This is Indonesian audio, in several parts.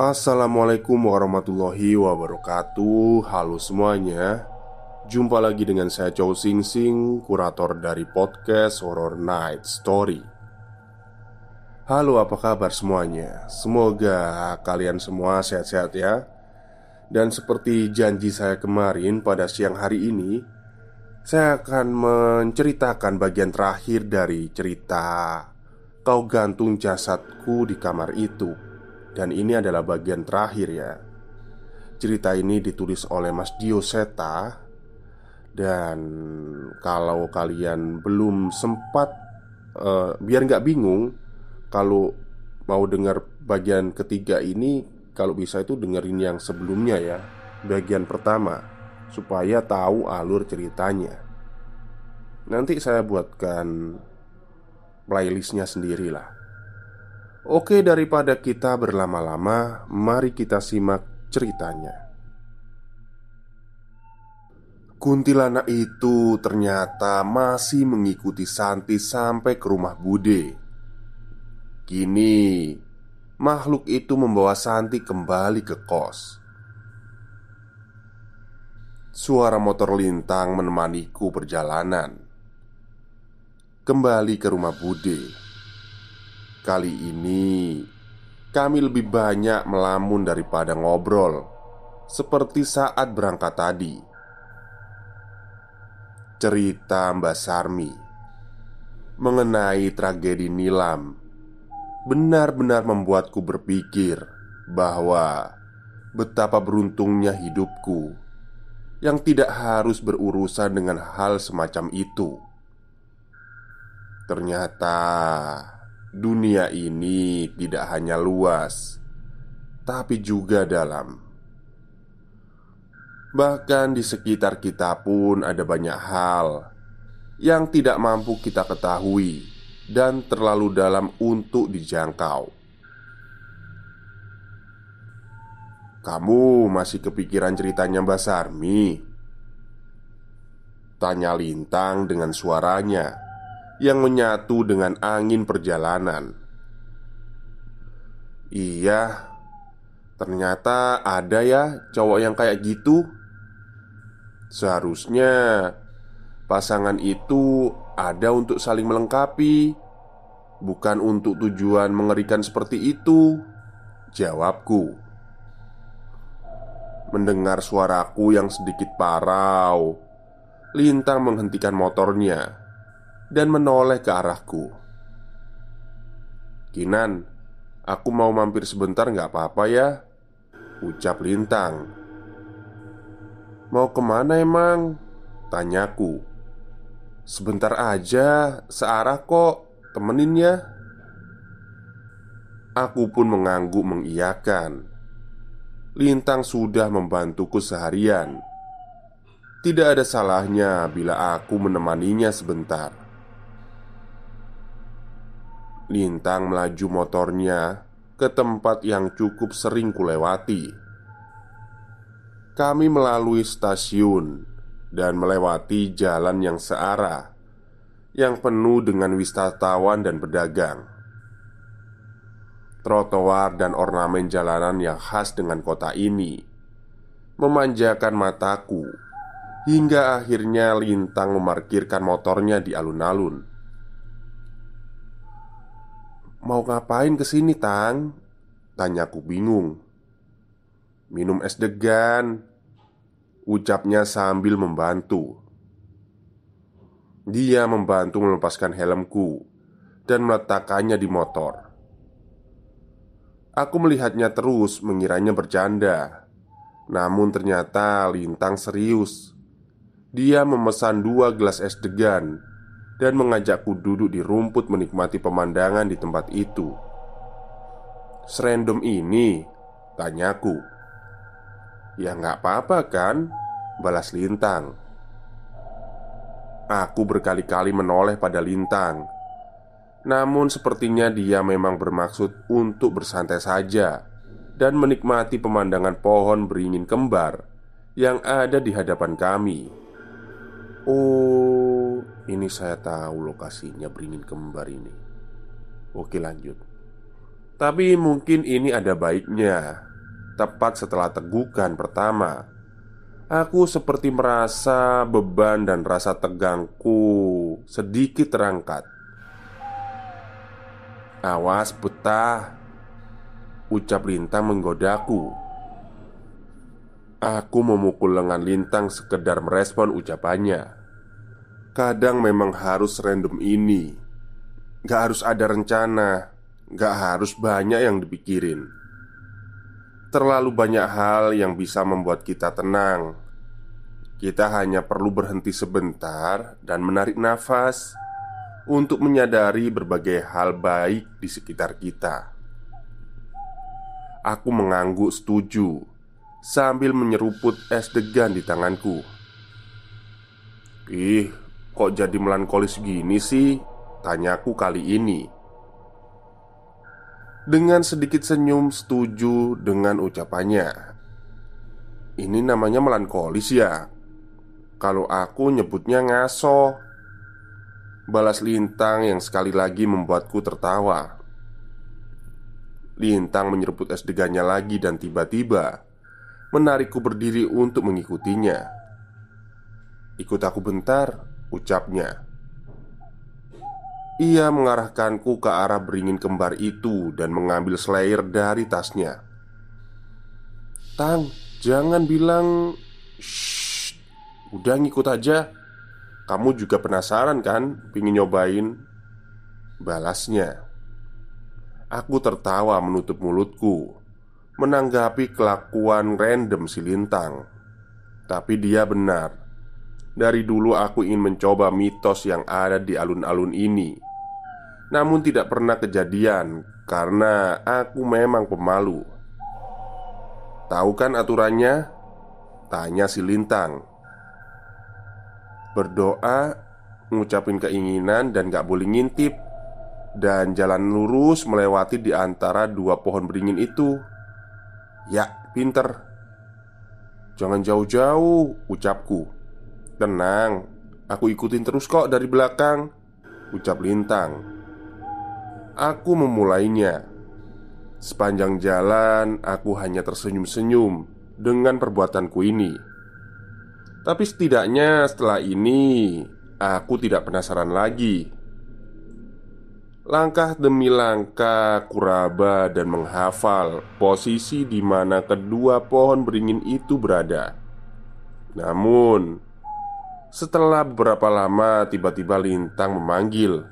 Assalamualaikum warahmatullahi wabarakatuh. Halo semuanya. Jumpa lagi dengan saya Chow Sing Sing Kurator dari podcast Horror Night Story. Halo apa kabar semuanya? Semoga kalian semua sehat-sehat ya. Dan seperti janji saya kemarin pada siang hari ini Saya akan menceritakan bagian terakhir dari cerita Kau gantung jasadku di kamar itu dan ini adalah bagian terakhir ya. Cerita ini ditulis oleh Mas Dio Seta Dan kalau kalian belum sempat uh, Biar nggak bingung Kalau mau dengar bagian ketiga ini Kalau bisa itu dengerin yang sebelumnya ya. Bagian pertama Supaya tahu alur ceritanya. Nanti saya buatkan playlistnya sendirilah Oke, daripada kita berlama-lama, mari kita simak ceritanya. Kuntilanak itu ternyata masih mengikuti Santi sampai ke rumah Bude. Kini, makhluk itu membawa Santi kembali ke kos. Suara motor lintang menemaniku perjalanan kembali ke rumah Bude. Kali ini kami lebih banyak melamun daripada ngobrol, seperti saat berangkat tadi. Cerita Mbak Sarmi mengenai tragedi Nilam benar-benar membuatku berpikir bahwa betapa beruntungnya hidupku yang tidak harus berurusan dengan hal semacam itu. Ternyata dunia ini tidak hanya luas, tapi juga dalam. Bahkan di sekitar kita pun ada banyak hal yang tidak mampu kita ketahui dan terlalu dalam untuk dijangkau. Kamu masih kepikiran ceritanya Mbak Sarmi? Tanya Lintang dengan suaranya yang menyatu dengan angin perjalanan. Iya, ternyata ada ya cowok yang kayak gitu. Seharusnya pasangan itu ada untuk saling melengkapi, bukan untuk tujuan mengerikan seperti itu. Jawabku. Mendengar suaraku yang sedikit parau, Lintang menghentikan motornya dan menoleh ke arahku. "Kinan, aku mau mampir sebentar nggak apa-apa ya?" Ucap Lintang. "Mau ke mana emang?" Tanyaku. "Sebentar aja, searah kok, temenin ya." Aku pun mengangguk mengiyakan. Lintang sudah membantuku seharian. Tidak ada salahnya bila aku menemaninya sebentar. Lintang melaju motornya ke tempat yang cukup sering kulewati. Kami melalui stasiun dan melewati jalan yang searah yang penuh dengan wisatawan dan pedagang. Trotoar dan ornamen jalanan yang khas dengan kota ini memanjakan mataku Hingga akhirnya Lintang memarkirkan motornya di alun-alun Mau ngapain ke sini Tang? Tanyaku bingung. Minum es degan Ucapnya sambil membantu. Dia membantu melepaskan helmku Dan meletakkannya di motor. Aku melihatnya terus mengiranya bercanda. Namun ternyata Lintang serius. Dia memesan dua gelas es degan dan mengajakku duduk di rumput menikmati pemandangan di tempat itu. Serandom ini, tanyaku. Ya nggak apa-apa kan, balas Lintang. Aku berkali-kali menoleh pada Lintang. Namun sepertinya dia memang bermaksud untuk bersantai saja dan menikmati pemandangan pohon beringin kembar yang ada di hadapan kami. Oh, ini saya tahu lokasinya beringin kembar ini. Oke lanjut. Tapi mungkin ini ada baiknya. Tepat setelah tegukan pertama. Aku seperti merasa beban dan rasa tegangku sedikit terangkat. Awas betah Ucap Lintang menggodaku. Aku memukul lengan Lintang sekedar merespon ucapannya Kadang memang harus random ini. Gak harus ada rencana. Gak harus banyak yang dipikirin. Terlalu banyak hal yang bisa membuat kita tenang. Kita hanya perlu berhenti sebentar dan menarik nafas Untuk menyadari berbagai hal baik di sekitar kita. Aku mengangguk setuju Sambil menyeruput es degan di tanganku. Ih, Kok jadi melankolis gini sih? Tanyaku kali ini. Dengan sedikit senyum setuju dengan ucapannya. Ini namanya melankolis ya? Kalau aku nyebutnya ngaso. Balas Lintang yang sekali lagi membuatku tertawa. Lintang menyeruput es degannya lagi dan tiba-tiba Menarikku berdiri untuk mengikutinya. Ikut aku bentar Ucapnya. Ia mengarahkanku ke arah beringin kembar itu Dan mengambil slayer dari tasnya. Tang, jangan bilang Shh, Udah ngikut aja Kamu juga penasaran kan? Pingin nyobain? Balasnya. Aku tertawa menutup mulutku Menanggapi kelakuan random si Lintang. Tapi dia benar dari dulu aku ingin mencoba mitos yang ada di alun-alun ini. Namun tidak pernah kejadian Karena aku memang pemalu. Tahu kan aturannya? Tanya si Lintang. Berdoa Ngucapin keinginan dan gak boleh ngintip. Dan jalan lurus melewati di antara dua pohon beringin itu. Ya, pinter. Jangan jauh-jauh, ucapku Tenang, aku ikutin terus kok dari belakang Ucap Lintang. Aku memulainya. Sepanjang jalan aku hanya tersenyum-senyum Dengan perbuatanku ini. Tapi setidaknya setelah ini Aku tidak penasaran lagi. Langkah demi langkah kuraba dan menghafal posisi di mana kedua pohon beringin itu berada. Namun, setelah beberapa lama, tiba-tiba Lintang memanggil.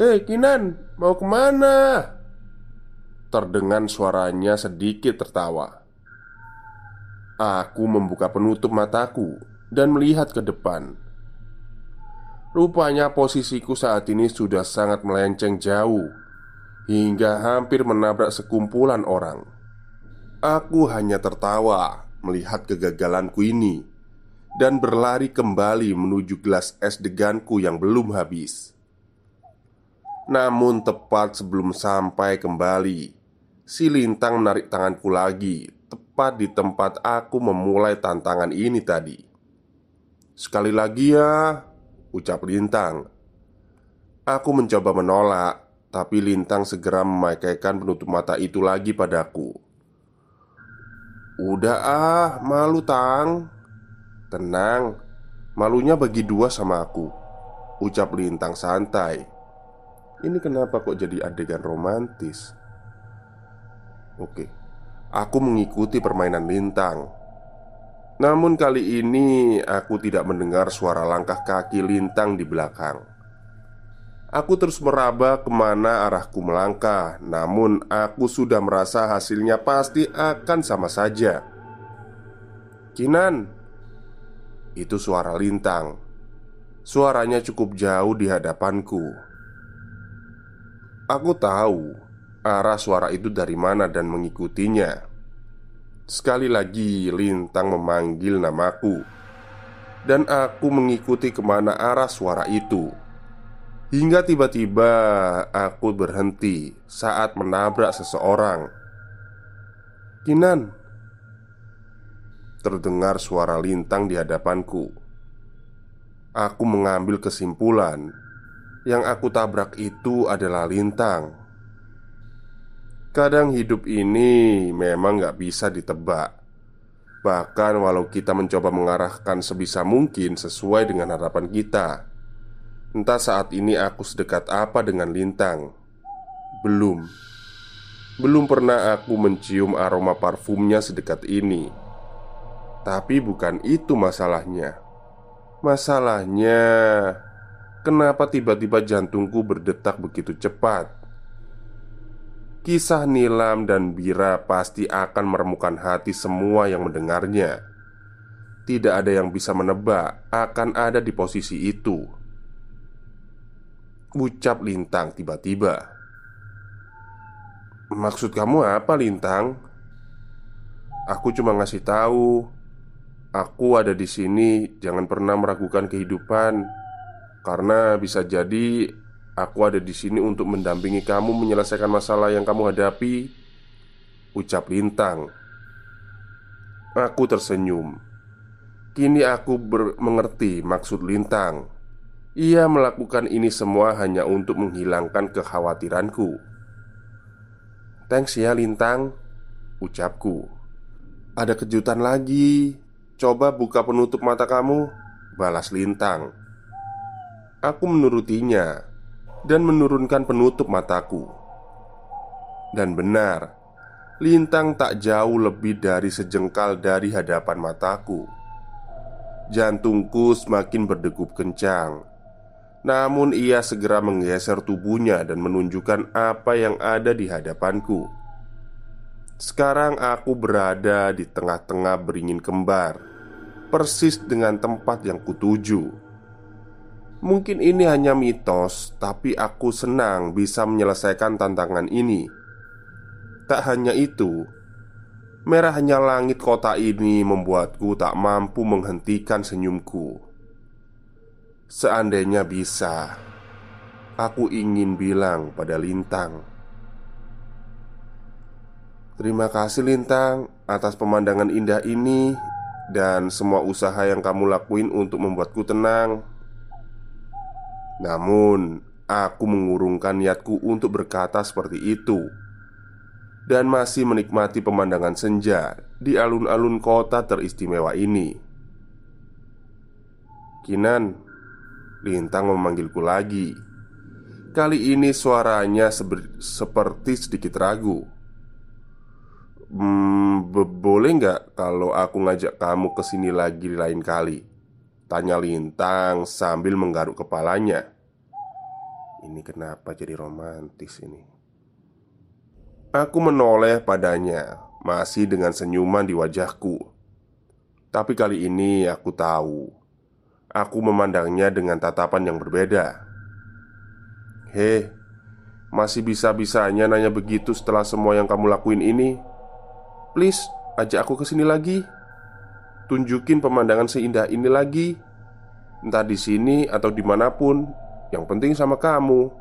Eh, Kinan, mau ke mana? Terdengar suaranya sedikit tertawa. Aku membuka penutup mataku dan melihat ke depan. Rupanya posisiku saat ini sudah sangat melenceng jauh Hingga hampir menabrak sekumpulan orang. Aku hanya tertawa melihat kegagalanku ini dan berlari kembali menuju gelas es deganku yang belum habis. Namun, tepat sebelum sampai kembali, si lintang menarik tanganku lagi, tepat di tempat aku memulai tantangan ini tadi. "Sekali lagi ya," ucap lintang. Aku mencoba menolak, tapi lintang segera memakaikan penutup mata itu lagi padaku. "Udah ah, malu, Tang." Tenang, malunya bagi dua sama aku Ucap Lintang santai. Ini kenapa kok jadi adegan romantis? Oke, aku mengikuti permainan Lintang. Namun kali ini aku tidak mendengar suara langkah kaki Lintang di belakang. Aku terus meraba ke mana arahku melangkah Namun aku sudah merasa hasilnya pasti akan sama saja. Kinan itu suara lintang. Suaranya cukup jauh di hadapanku. Aku tahu arah suara itu dari mana dan mengikutinya. Sekali lagi Lintang memanggil namaku. Dan aku mengikuti ke mana arah suara itu. Hingga tiba-tiba aku berhenti saat menabrak seseorang. Kinan Terdengar suara lintang di hadapanku. Aku mengambil kesimpulan yang aku tabrak itu adalah lintang. Kadang hidup ini memang gak bisa ditebak. Bahkan walau kita mencoba mengarahkan sebisa mungkin sesuai dengan harapan kita Entah saat ini aku sedekat apa dengan lintang Belum Belum pernah aku mencium aroma parfumnya sedekat ini tapi bukan itu masalahnya. Masalahnya, kenapa tiba-tiba jantungku berdetak begitu cepat? Kisah Nilam dan Bira pasti akan meremukan hati semua yang mendengarnya. Tidak ada yang bisa menebak akan ada di posisi itu. Ucap Lintang tiba-tiba. "Maksud kamu apa, Lintang?" Aku cuma ngasih tahu Aku ada di sini, jangan pernah meragukan kehidupan, karena bisa jadi aku ada di sini untuk mendampingi kamu menyelesaikan masalah yang kamu hadapi. Ucap Lintang. Aku tersenyum. Kini aku mengerti maksud Lintang. Ia melakukan ini semua hanya untuk menghilangkan kekhawatiranku. Thanks ya, Lintang. Ucapku. Ada kejutan lagi. Coba buka penutup mata kamu. Balas lintang. Aku menurutinya Dan menurunkan penutup mataku. Dan benar Lintang tak jauh lebih dari sejengkal dari hadapan mataku. Jantungku semakin berdegup kencang. Namun ia segera menggeser tubuhnya dan menunjukkan apa yang ada di hadapanku. Sekarang aku berada di tengah-tengah beringin kembar persis dengan tempat yang kutuju. Mungkin ini hanya mitos, tapi aku senang bisa menyelesaikan tantangan ini. Tak hanya itu, merahnya langit kota ini membuatku tak mampu menghentikan senyumku. Seandainya bisa, aku ingin bilang pada Lintang, "Terima kasih, Lintang, atas pemandangan indah ini dan semua usaha yang kamu lakuin untuk membuatku tenang. Namun, aku mengurungkan niatku untuk berkata seperti itu dan masih menikmati pemandangan senja di alun-alun kota teristimewa ini. Kinan, Lintang memanggilku lagi. Kali ini suaranya seperti sedikit ragu. Hmm, boleh nggak kalau aku ngajak kamu ke sini lagi lain kali? Tanya Lintang sambil menggaruk kepalanya Ini kenapa jadi romantis ini? Aku menoleh padanya Masih dengan senyuman di wajahku Tapi kali ini aku tahu Aku memandangnya dengan tatapan yang berbeda Hei, masih bisa-bisanya nanya begitu setelah semua yang kamu lakuin ini? Please, ajak aku ke sini lagi. Tunjukin pemandangan seindah ini lagi. Entah di sini atau di mana pun, yang penting sama kamu.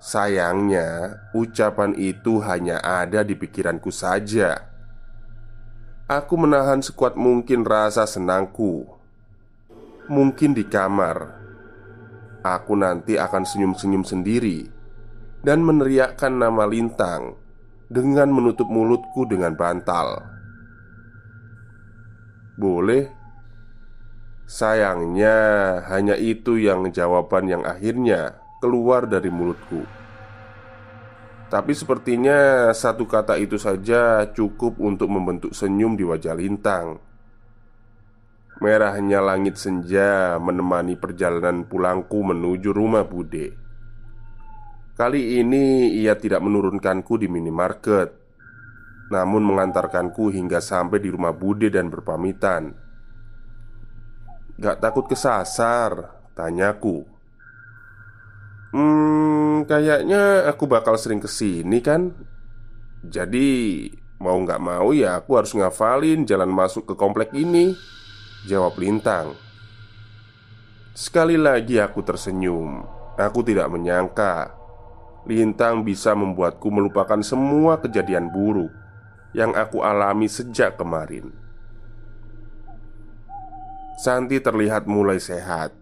Sayangnya, ucapan itu hanya ada di pikiranku saja. Aku menahan sekuat mungkin rasa senangku. Mungkin di kamar, aku nanti akan senyum-senyum sendiri dan meneriakkan nama Lintang dengan menutup mulutku dengan bantal. Boleh? Sayangnya hanya itu yang jawaban yang akhirnya keluar dari mulutku. Tapi sepertinya satu kata itu saja cukup untuk membentuk senyum di wajah Lintang. Merahnya langit senja menemani perjalanan pulangku menuju rumah Bude Kali ini ia tidak menurunkanku di minimarket Namun mengantarkanku hingga sampai di rumah Bude dan berpamitan. Gak takut kesasar? Tanyaku. Hmm, kayaknya aku bakal sering ke sini kan? Jadi mau gak mau ya aku harus ngafalin jalan masuk ke komplek ini Jawab Lintang. Sekali lagi aku tersenyum. Aku tidak menyangka Lintang bisa membuatku melupakan semua kejadian buruk Yang aku alami sejak kemarin Santi terlihat mulai sehat.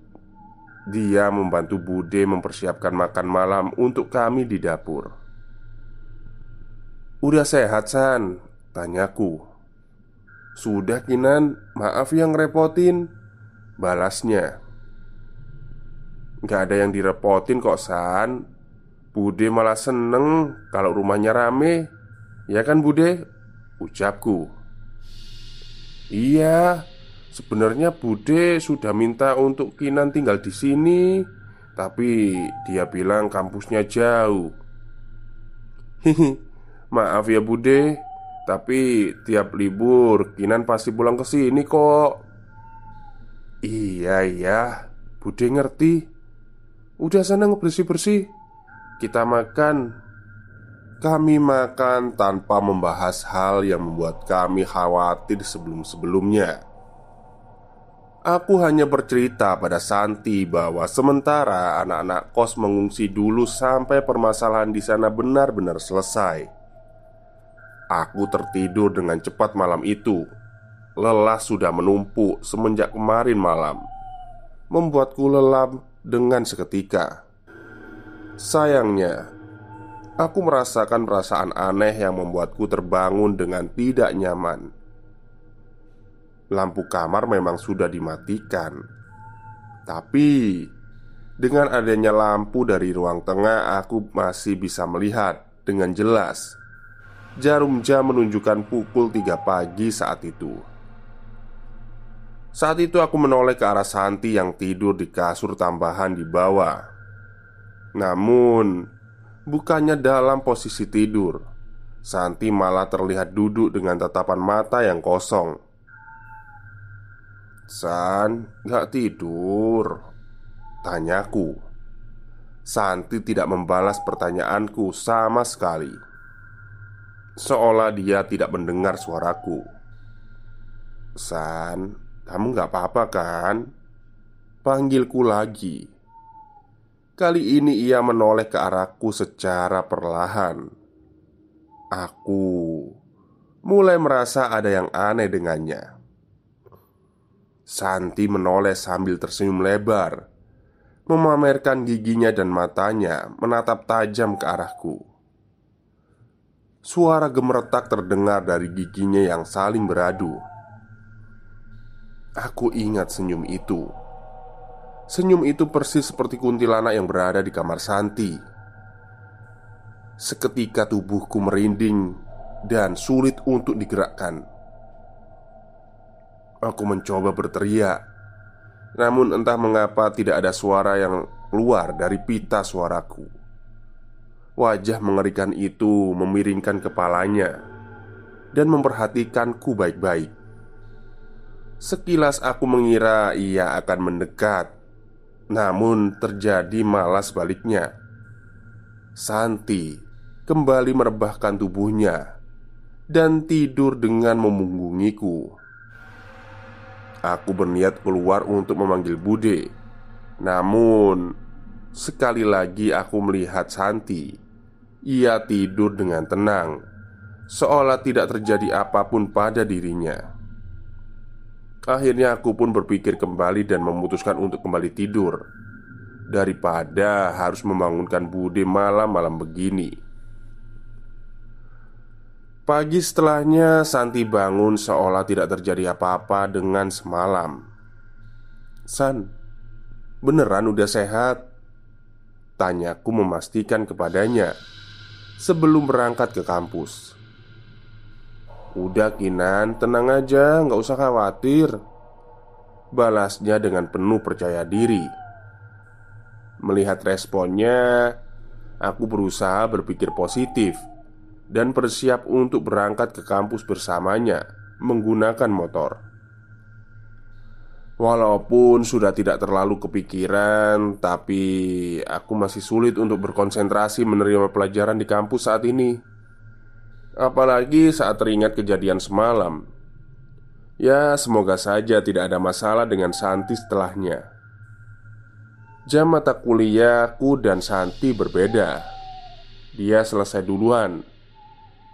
Dia membantu Bude mempersiapkan makan malam untuk kami di dapur. "Udah sehat, San?" tanyaku. "Sudah, Kinan. Maaf yang repotin." Balasnya. Gak ada yang direpotin kok, San. Bude malah seneng kalau rumahnya rame. Ya kan, Bude? Ucapku. Iya, Sebenarnya Bude sudah minta untuk Kinan tinggal di sini, tapi dia bilang kampusnya jauh. Hihi, maaf ya Bude, tapi tiap libur Kinan pasti pulang ke sini kok. Iya iya, Bude ngerti. Udah sana ngebersih-bersih. Kita makan. Kami makan tanpa membahas hal yang membuat kami khawatir sebelum-sebelumnya. Aku hanya bercerita pada Santi bahwa sementara anak-anak kos mengungsi dulu sampai permasalahan di sana benar-benar selesai. Aku tertidur dengan cepat malam itu. Lelah sudah menumpuk semenjak kemarin malam, membuatku lelap dengan seketika. Sayangnya, aku merasakan perasaan aneh yang membuatku terbangun dengan tidak nyaman. Lampu kamar memang sudah dimatikan Tapi Dengan adanya lampu dari ruang tengah Aku masih bisa melihat Dengan jelas. Jarum jam menunjukkan pukul 3 pagi saat itu. Saat itu aku menoleh ke arah Santi yang tidur di kasur tambahan di bawah Namun Bukannya dalam posisi tidur Santi malah terlihat duduk dengan tatapan mata yang kosong. San, gak tidur Tanyaku Santi tidak membalas pertanyaanku sama sekali. Seolah dia tidak mendengar suaraku. San, kamu gak apa-apa kan? Panggilku lagi Kali ini ia menoleh ke arahku secara perlahan. Aku mulai merasa ada yang aneh dengannya. Santi menoleh sambil tersenyum lebar Memamerkan giginya dan matanya Menatap tajam ke arahku. Suara gemeretak terdengar dari giginya yang saling beradu. Aku ingat senyum itu Senyum itu persis seperti kuntilanak yang berada di kamar Santi. Seketika tubuhku merinding Dan sulit untuk digerakkan. Aku mencoba berteriak Namun entah mengapa tidak ada suara yang keluar dari pita suaraku. Wajah mengerikan itu memiringkan kepalanya Dan memperhatikanku baik-baik. Sekilas aku mengira ia akan mendekat Namun terjadi malah sebaliknya Santi kembali merebahkan tubuhnya Dan tidur dengan memunggungiku. Aku berniat keluar untuk memanggil Bude. Namun Sekali lagi aku melihat Santi. Ia tidur dengan tenang Seolah tidak terjadi apa pun pada dirinya Akhirnya aku pun berpikir kembali dan memutuskan untuk kembali tidur Daripada harus membangunkan Bude malam-malam begini Pagi setelahnya, Santi bangun seolah tidak terjadi apa-apa dengan semalam. "San, beneran udah sehat?" Tanyaku memastikan kepadanya sebelum berangkat ke kampus. "Udah, Kinan, tenang aja, nggak usah khawatir." Balasnya dengan penuh percaya diri. Melihat responnya, aku berusaha berpikir positif dan bersiap untuk berangkat ke kampus bersamanya menggunakan motor. Walaupun sudah tidak terlalu kepikiran, tapi aku masih sulit untuk berkonsentrasi menerima pelajaran di kampus saat ini. Apalagi saat teringat kejadian semalam. Ya, semoga saja tidak ada masalah dengan Santi setelahnya. Jam mata kuliahku dan Santi berbeda. Dia selesai duluan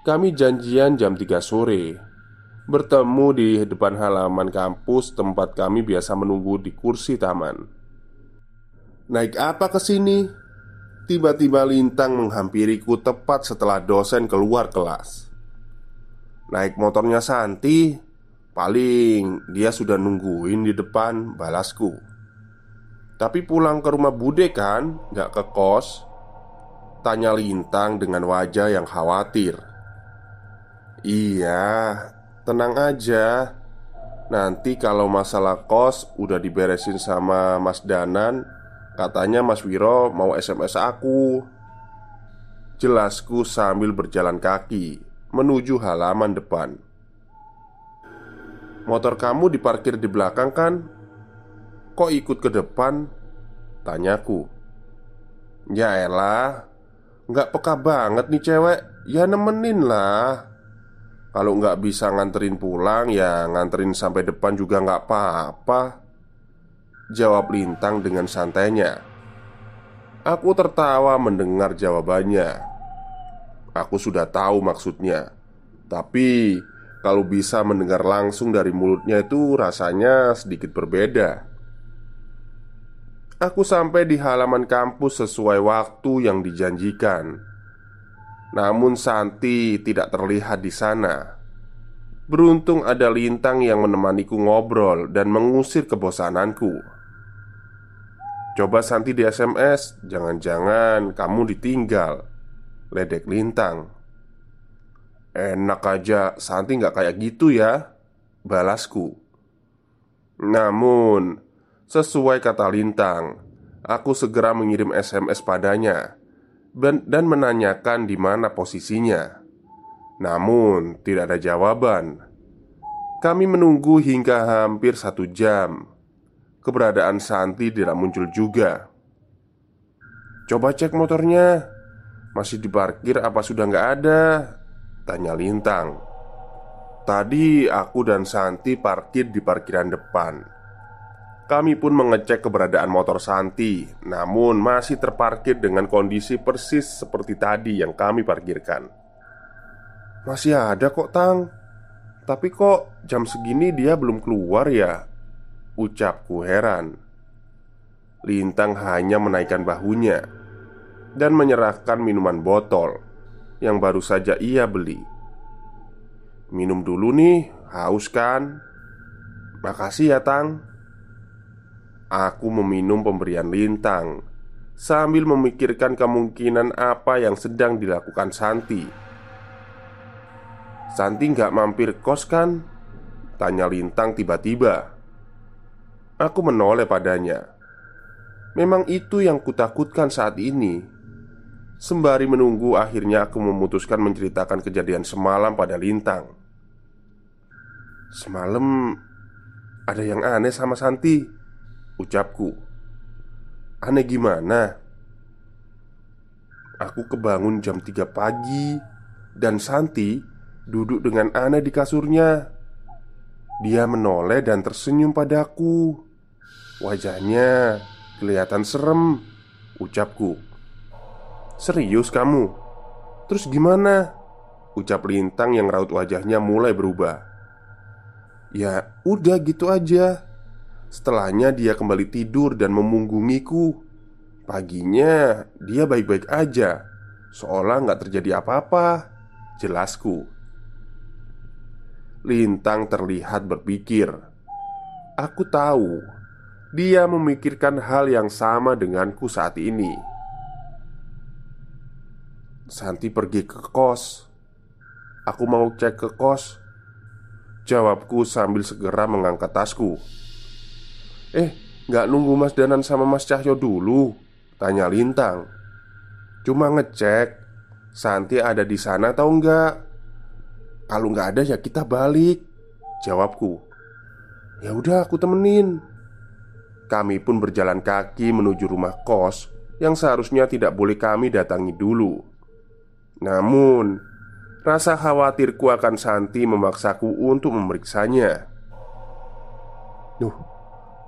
kami janjian jam 3 sore Bertemu di depan halaman kampus tempat kami biasa menunggu di kursi taman Naik apa ke sini? Tiba-tiba Lintang menghampiriku tepat setelah dosen keluar kelas Naik motornya Santi Paling dia sudah nungguin di depan balasku Tapi pulang ke rumah Bude kan? Gak ke kos Tanya Lintang dengan wajah yang khawatir Iya, tenang aja. Nanti kalau masalah kos udah diberesin sama Mas Danan, katanya Mas Wiro mau SMS aku. Jelasku sambil berjalan kaki menuju halaman depan. Motor kamu diparkir di belakang kan? Kok ikut ke depan? Tanyaku Ya elah Nggak peka banget nih cewek Ya nemenin lah kalau nggak bisa nganterin pulang ya nganterin sampai depan juga nggak apa-apa Jawab Lintang dengan santainya. Aku tertawa mendengar jawabannya. Aku sudah tahu maksudnya. Tapi kalau bisa mendengar langsung dari mulutnya itu rasanya sedikit berbeda. Aku sampai di halaman kampus sesuai waktu yang dijanjikan. Namun Santi tidak terlihat di sana. Beruntung ada Lintang yang menemaniku ngobrol dan mengusir kebosananku. Coba Santi di SMS, jangan-jangan kamu ditinggal. Ledek Lintang. Enak aja, Santi nggak kayak gitu ya. Balasku. Namun, sesuai kata Lintang, aku segera mengirim SMS padanya dan menanyakan di mana posisinya. Namun, tidak ada jawaban. Kami menunggu hingga hampir satu jam. Keberadaan Santi tidak muncul juga. Coba cek motornya, masih diparkir apa sudah nggak ada? Tanya Lintang. Tadi aku dan Santi parkir di parkiran depan. Kami pun mengecek keberadaan motor Santi, namun masih terparkir dengan kondisi persis seperti tadi yang kami parkirkan. Masih ada kok, Tang. Tapi kok jam segini dia belum keluar ya? Ucapku heran. Lintang hanya menaikkan bahunya dan menyerahkan minuman botol yang baru saja ia beli. Minum dulu nih, haus kan? Makasih ya, Tang. Aku meminum pemberian lintang Sambil memikirkan kemungkinan apa yang sedang dilakukan Santi Santi nggak mampir kos kan? Tanya Lintang tiba-tiba Aku menoleh padanya. Memang itu yang kutakutkan saat ini. Sembari menunggu akhirnya aku memutuskan menceritakan kejadian semalam pada Lintang. Semalam ada yang aneh sama Santi Ucapku. Aneh gimana? Aku kebangun jam 3 pagi Dan Santi duduk dengan aneh di kasurnya. Dia menoleh dan tersenyum padaku Wajahnya kelihatan serem Ucapku. Serius kamu? Terus gimana? Ucap Lintang yang raut wajahnya mulai berubah. Ya udah gitu aja. Setelahnya dia kembali tidur dan memunggungiku. Paginya dia baik-baik aja. Seolah nggak terjadi apa-apa. Jelasku. Lintang terlihat berpikir. Aku tahu dia memikirkan hal yang sama denganku saat ini. Santi pergi ke kos. Aku mau cek ke kos. Jawabku sambil segera mengangkat tasku. Eh, nggak nunggu Mas Danan sama Mas Cahyo dulu? Tanya Lintang. Cuma ngecek Santi ada di sana atau enggak? Kalau nggak ada ya kita balik. Jawabku. Ya udah, aku temenin. Kami pun berjalan kaki menuju rumah kos yang seharusnya tidak boleh kami datangi dulu. Namun, rasa khawatirku akan Santi memaksaku untuk memeriksanya. Duh,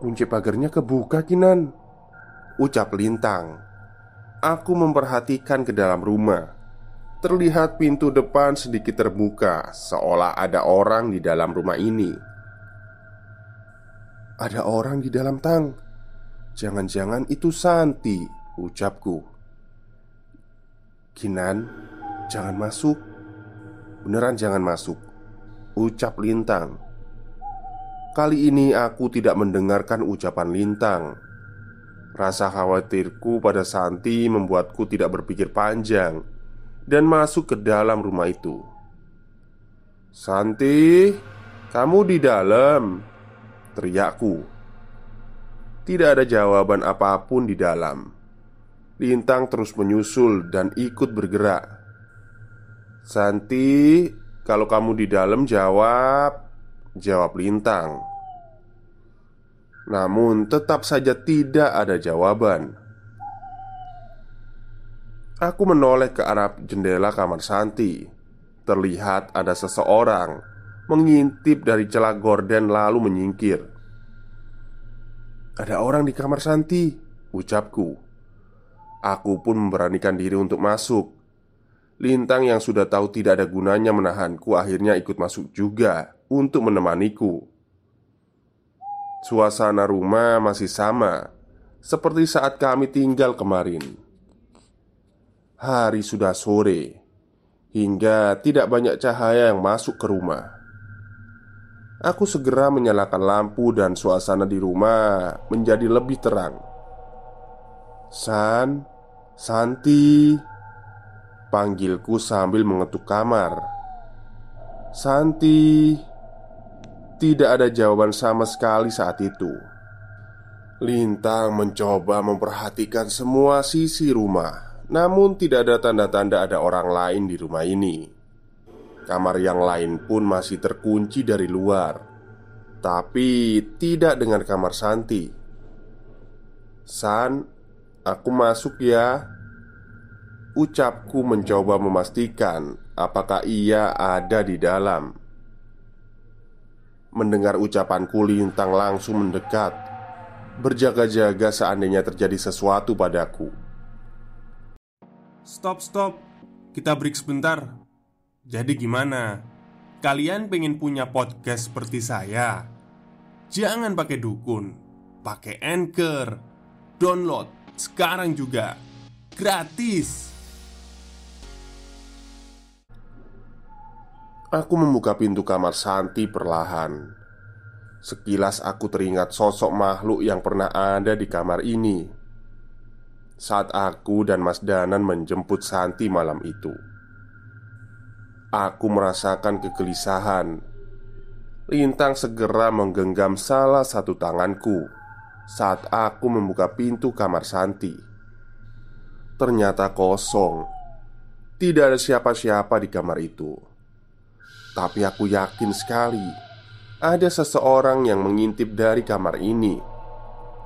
kunci pagarnya kebuka Kinan Ucap Lintang Aku memperhatikan ke dalam rumah Terlihat pintu depan sedikit terbuka Seolah ada orang di dalam rumah ini Ada orang di dalam tang. Jangan-jangan itu Santi Ucapku. Kinan Jangan masuk. Beneran jangan masuk Ucap Lintang. Kali ini aku tidak mendengarkan ucapan Lintang. Rasa khawatirku pada Santi membuatku tidak berpikir panjang Dan masuk ke dalam rumah itu. Santi, kamu di dalam Teriakku. Tidak ada jawaban apa pun di dalam. Lintang terus menyusul dan ikut bergerak. Santi, kalau kamu di dalam jawab. Jawab Lintang. Namun tetap saja tidak ada jawaban. Aku menoleh ke arah jendela kamar Santi. Terlihat ada seseorang Mengintip dari celah gorden lalu menyingkir Ada orang di kamar Santi Ucapku Aku pun memberanikan diri untuk masuk Lintang yang sudah tahu tidak ada gunanya menahanku akhirnya ikut masuk juga untuk menemaniku. Suasana rumah masih sama seperti saat kami tinggal kemarin. Hari sudah sore hingga tidak banyak cahaya yang masuk ke rumah. Aku segera menyalakan lampu dan suasana di rumah menjadi lebih terang. San, Santi, Panggilku sambil mengetuk kamar. Santi Tidak ada jawaban sama sekali saat itu. Lintang mencoba memperhatikan semua sisi rumah Namun tidak ada tanda-tanda ada orang lain di rumah ini Kamar yang lain pun masih terkunci dari luar Tapi tidak dengan kamar Santi San, aku masuk ya Ucapku mencoba memastikan apakah ia ada di dalam. Mendengar ucapanku, Lintang langsung mendekat, berjaga-jaga seandainya terjadi sesuatu padaku. Stop, stop, kita break sebentar. Jadi, gimana? Kalian pengen punya podcast seperti saya? Jangan pakai dukun, pakai anchor, download sekarang juga gratis. Aku membuka pintu kamar Santi perlahan. Sekilas aku teringat sosok makhluk yang pernah ada di kamar ini saat aku dan Mas Danan menjemput Santi malam itu. Aku merasakan kegelisahan. Lintang segera menggenggam salah satu tanganku saat aku membuka pintu kamar Santi. Ternyata kosong, tidak ada siapa-siapa di kamar itu. Tapi aku yakin sekali Ada seseorang yang mengintip dari kamar ini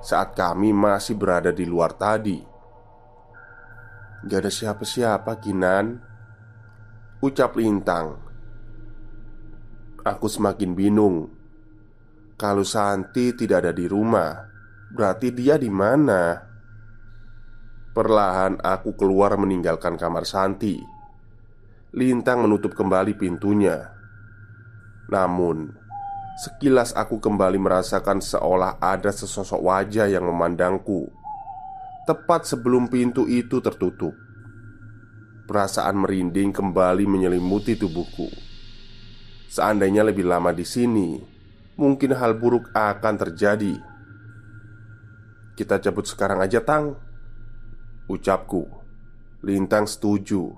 Saat kami masih berada di luar tadi Gak ada siapa-siapa Kinan Ucap Lintang. Aku semakin bingung. Kalau Santi tidak ada di rumah Berarti dia di mana? Perlahan aku keluar meninggalkan kamar Santi. Lintang menutup kembali pintunya. Namun, sekilas aku kembali merasakan seolah ada sesosok wajah yang memandangku. Tepat sebelum pintu itu tertutup. Perasaan merinding kembali menyelimuti tubuhku. Seandainya lebih lama di sini, mungkin hal buruk akan terjadi. Kita cabut sekarang aja, Tang. Ucapku. Lintang setuju.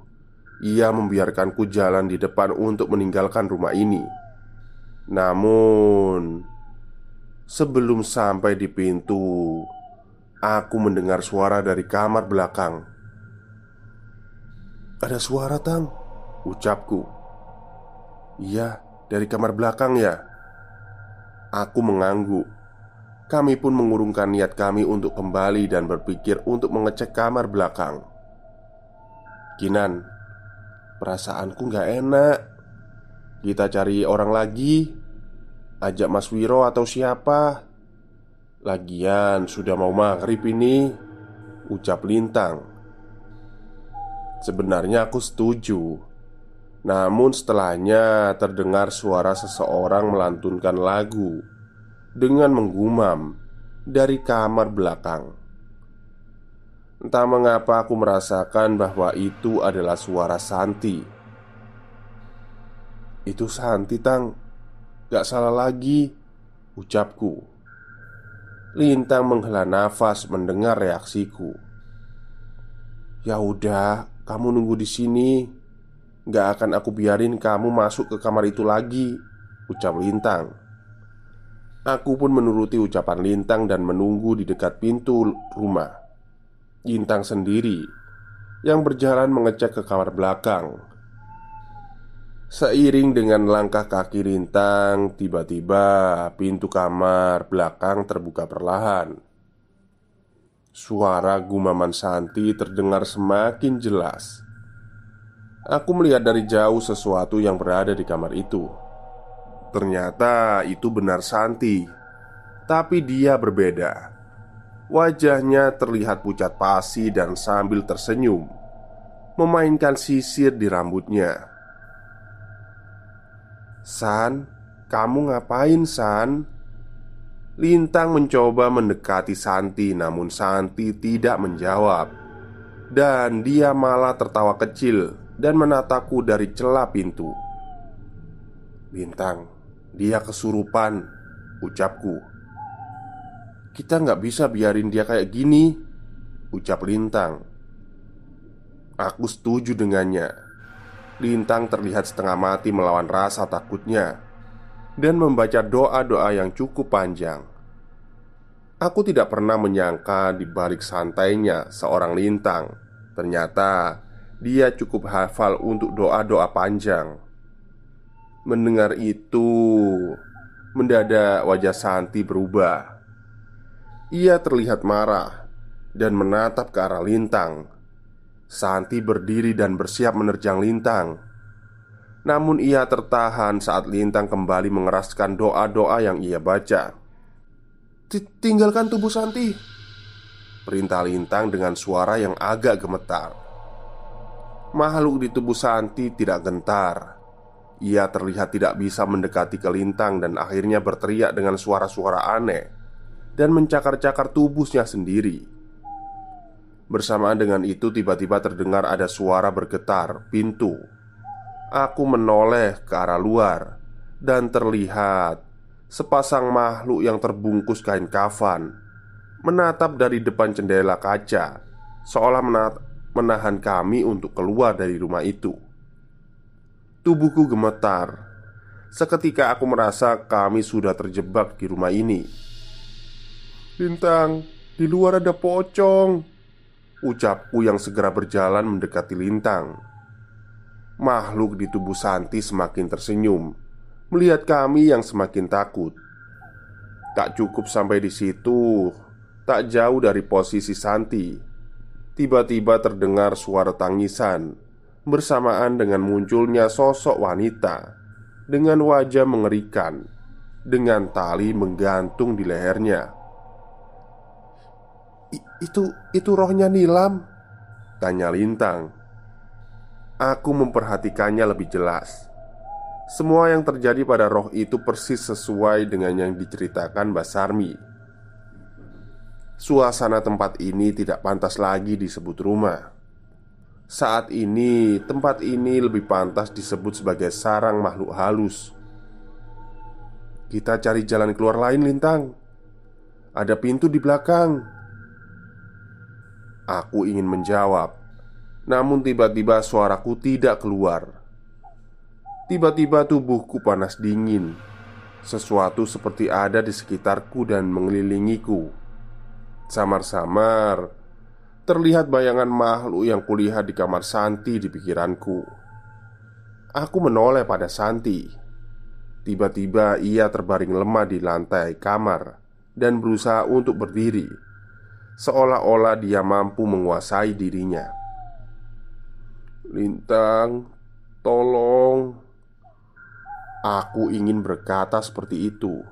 Ia membiarkanku jalan di depan untuk meninggalkan rumah ini. Namun, sebelum sampai di pintu, aku mendengar suara dari kamar belakang. Ada suara, Tang. Ucapku. Iya, dari kamar belakang ya. Aku mengangguk. Kami pun mengurungkan niat kami untuk kembali dan berpikir untuk mengecek kamar belakang. Kinan Perasaanku gak enak. Kita cari orang lagi. Ajak Mas Wiro atau siapa? Lagian sudah mau maghrib ini. Ucap Lintang Sebenarnya aku setuju. Namun setelahnya terdengar suara seseorang melantunkan lagu Dengan menggumam dari kamar belakang. Entah mengapa aku merasakan bahwa itu adalah suara Santi. Itu Santi tang. Gak salah lagi Ucapku. Lintang menghela nafas mendengar reaksiku. Ya udah, kamu nunggu di sini. Gak akan aku biarin kamu masuk ke kamar itu lagi Ucap Lintang. Aku pun menuruti ucapan Lintang dan menunggu di dekat pintu rumah. Lintang sendiri Yang berjalan mengecek ke kamar belakang. Seiring dengan langkah kaki Lintang Tiba-tiba pintu kamar belakang terbuka perlahan Suara gumaman Santi terdengar semakin jelas. Aku melihat dari jauh sesuatu yang berada di kamar itu. Ternyata itu benar Santi, tapi dia berbeda. Wajahnya terlihat pucat pasi dan sambil tersenyum, memainkan sisir di rambutnya. "San, kamu ngapain, San?" Lintang mencoba mendekati Santi, namun Santi tidak menjawab, dan dia malah tertawa kecil dan menataku dari celah pintu. "Lintang, dia kesurupan," ucapku. "Kita nggak bisa biarin dia kayak gini," ucap Lintang. Aku setuju dengannya. Lintang terlihat setengah mati melawan rasa takutnya dan membaca doa-doa yang cukup panjang. Aku tidak pernah menyangka di balik santainya seorang lintang. Ternyata dia cukup hafal untuk doa-doa panjang. Mendengar itu Mendadak wajah Santi berubah. Ia terlihat marah Dan menatap ke arah lintang. Santi berdiri dan bersiap menerjang lintang. Namun ia tertahan saat lintang kembali mengeraskan doa-doa yang ia baca Tinggalkan tubuh Santi. Perintah Lintang dengan suara yang agak gemetar. Makhluk di tubuh Santi tidak gentar. Ia terlihat tidak bisa mendekati ke Lintang Dan akhirnya berteriak dengan suara-suara aneh Dan mencakar-cakar tubuhnya sendiri. Bersamaan dengan itu tiba-tiba terdengar ada suara bergetar pintu. Aku menoleh ke arah luar Dan terlihat Sepasang makhluk yang terbungkus kain kafan Menatap dari depan jendela kaca Seolah menahan kami untuk keluar dari rumah itu. Tubuhku gemetar Seketika aku merasa kami sudah terjebak di rumah ini. Lintang, di luar ada pocong Ucapku yang segera berjalan mendekati Lintang. Makhluk di tubuh Santi semakin tersenyum melihat kami yang semakin takut. Tak cukup sampai di situ, tak jauh dari posisi Santi, tiba-tiba terdengar suara tangisan bersamaan dengan munculnya sosok wanita dengan wajah mengerikan, dengan tali menggantung di lehernya. "Itu itu rohnya Nilam?" tanya Lintang. Aku memperhatikannya lebih jelas. Semua yang terjadi pada roh itu persis sesuai dengan yang diceritakan Mbak Sarmi. Suasana tempat ini tidak pantas lagi disebut rumah. Saat ini, tempat ini lebih pantas disebut sebagai sarang makhluk halus Kita cari jalan keluar lain, Lintang. Ada pintu di belakang. Aku ingin menjawab, namun tiba-tiba suaraku tidak keluar. Tiba-tiba tubuhku panas dingin. Sesuatu seperti ada di sekitarku dan mengelilingiku. Samar-samar terlihat bayangan makhluk yang kulihat di kamar Santi di pikiranku. Aku menoleh pada Santi. Tiba-tiba ia terbaring lemah di lantai kamar dan berusaha untuk berdiri, seolah-olah dia mampu menguasai dirinya. "Lintang, tolong!" Aku ingin berkata seperti itu,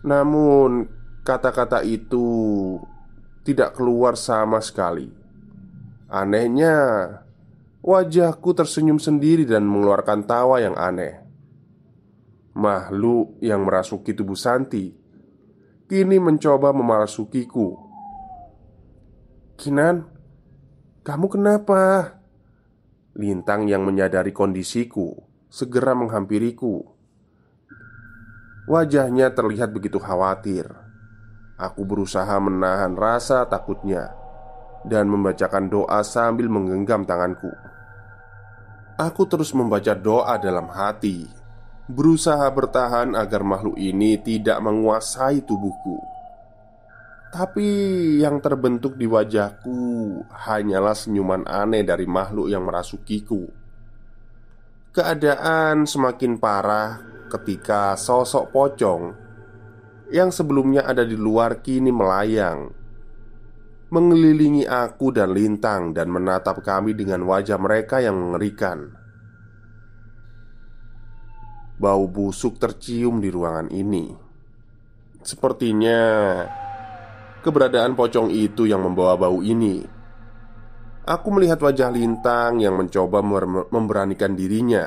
namun kata-kata itu tidak keluar sama sekali. Anehnya, wajahku tersenyum sendiri dan mengeluarkan tawa yang aneh. Makhluk yang merasuki tubuh Santi kini mencoba memasukiku. "Kinan, kamu kenapa?" Lintang yang menyadari kondisiku segera menghampiriku. Wajahnya terlihat begitu khawatir. Aku berusaha menahan rasa takutnya dan membacakan doa sambil menggenggam tanganku. Aku terus membaca doa dalam hati berusaha bertahan agar makhluk ini tidak menguasai tubuhku. Tapi yang terbentuk di wajahku hanyalah senyuman aneh dari makhluk yang merasukiku. Keadaan semakin parah ketika sosok pocong yang sebelumnya ada di luar kini melayang, mengelilingi aku dan Lintang, dan menatap kami dengan wajah mereka yang mengerikan. Bau busuk tercium di ruangan ini. Sepertinya keberadaan pocong itu yang membawa bau ini. Aku melihat wajah Lintang yang mencoba memberanikan dirinya.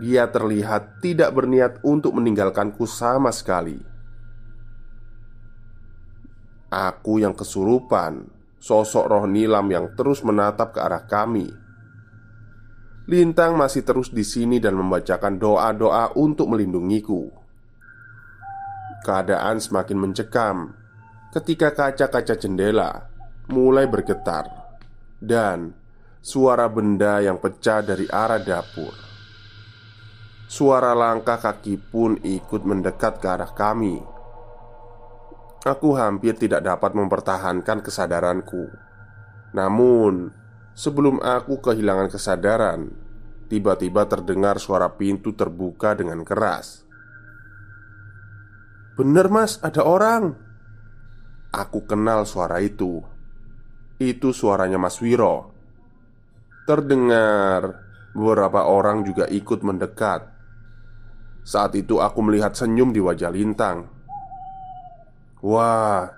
Dia terlihat tidak berniat untuk meninggalkanku sama sekali. Aku yang kesurupan, sosok roh nilam yang terus menatap ke arah kami Lintang masih terus di sini dan membacakan doa-doa untuk melindungiku. Keadaan semakin mencekam ketika kaca-kaca jendela mulai bergetar dan suara benda yang pecah dari arah dapur. Suara langkah kaki pun ikut mendekat ke arah kami. Aku hampir tidak dapat mempertahankan kesadaranku. Namun, Sebelum aku kehilangan kesadaran, tiba-tiba terdengar suara pintu terbuka dengan keras. "Bener, Mas, ada orang." Aku kenal suara itu. Itu suaranya Mas Wiro. Terdengar beberapa orang juga ikut mendekat. Saat itu aku melihat senyum di wajah Lintang. "Wah,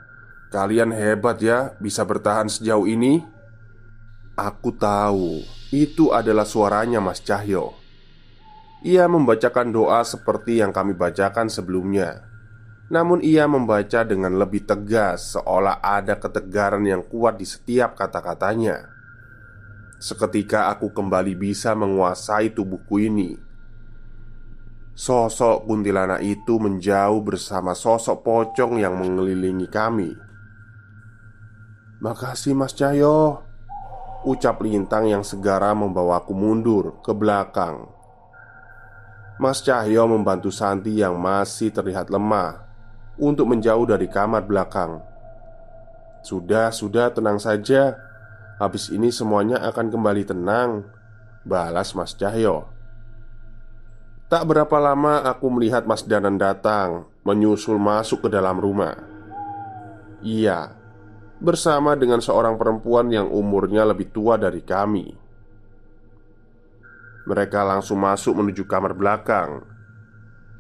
kalian hebat ya, bisa bertahan sejauh ini." Aku tahu itu adalah suaranya Mas Cahyo. Ia membacakan doa seperti yang kami bacakan sebelumnya. Namun ia membaca dengan lebih tegas seolah ada ketegaran yang kuat di setiap kata-katanya. Seketika aku kembali bisa menguasai tubuhku ini. Sosok kuntilanak itu menjauh bersama sosok pocong yang mengelilingi kami. Makasih Mas Cahyo Ucap Lintang yang segera membawaku mundur ke belakang Mas Cahyo membantu Santi yang masih terlihat lemah Untuk menjauh dari kamar belakang Sudah, sudah tenang saja Habis ini semuanya akan kembali tenang Balas Mas Cahyo Tak berapa lama aku melihat Mas Danan datang Menyusul masuk ke dalam rumah Iya bersama dengan seorang perempuan yang umurnya lebih tua dari kami. Mereka langsung masuk menuju kamar belakang.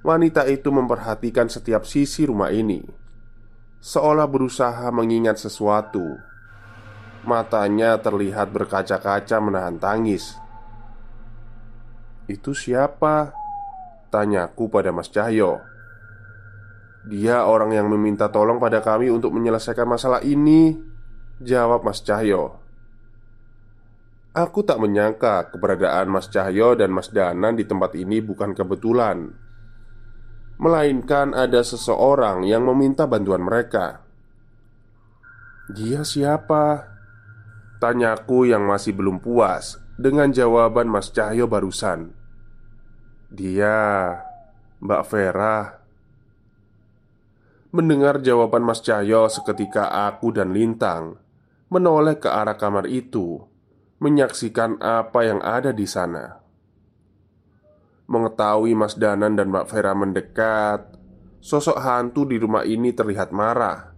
Wanita itu memperhatikan setiap sisi rumah ini, seolah berusaha mengingat sesuatu. Matanya terlihat berkaca-kaca menahan tangis. "Itu siapa?" tanyaku pada Mas Cahyo. Dia orang yang meminta tolong pada kami untuk menyelesaikan masalah ini Jawab Mas Cahyo Aku tak menyangka keberadaan Mas Cahyo dan Mas Danan di tempat ini bukan kebetulan Melainkan ada seseorang yang meminta bantuan mereka. Dia siapa? Tanyaku yang masih belum puas dengan jawaban Mas Cahyo barusan. Dia Mbak Vera. Mendengar jawaban Mas Cahyo seketika aku dan Lintang Menoleh ke arah kamar itu Menyaksikan apa yang ada di sana Mengetahui Mas Danan dan Mbak Vera mendekat. Sosok hantu di rumah ini terlihat marah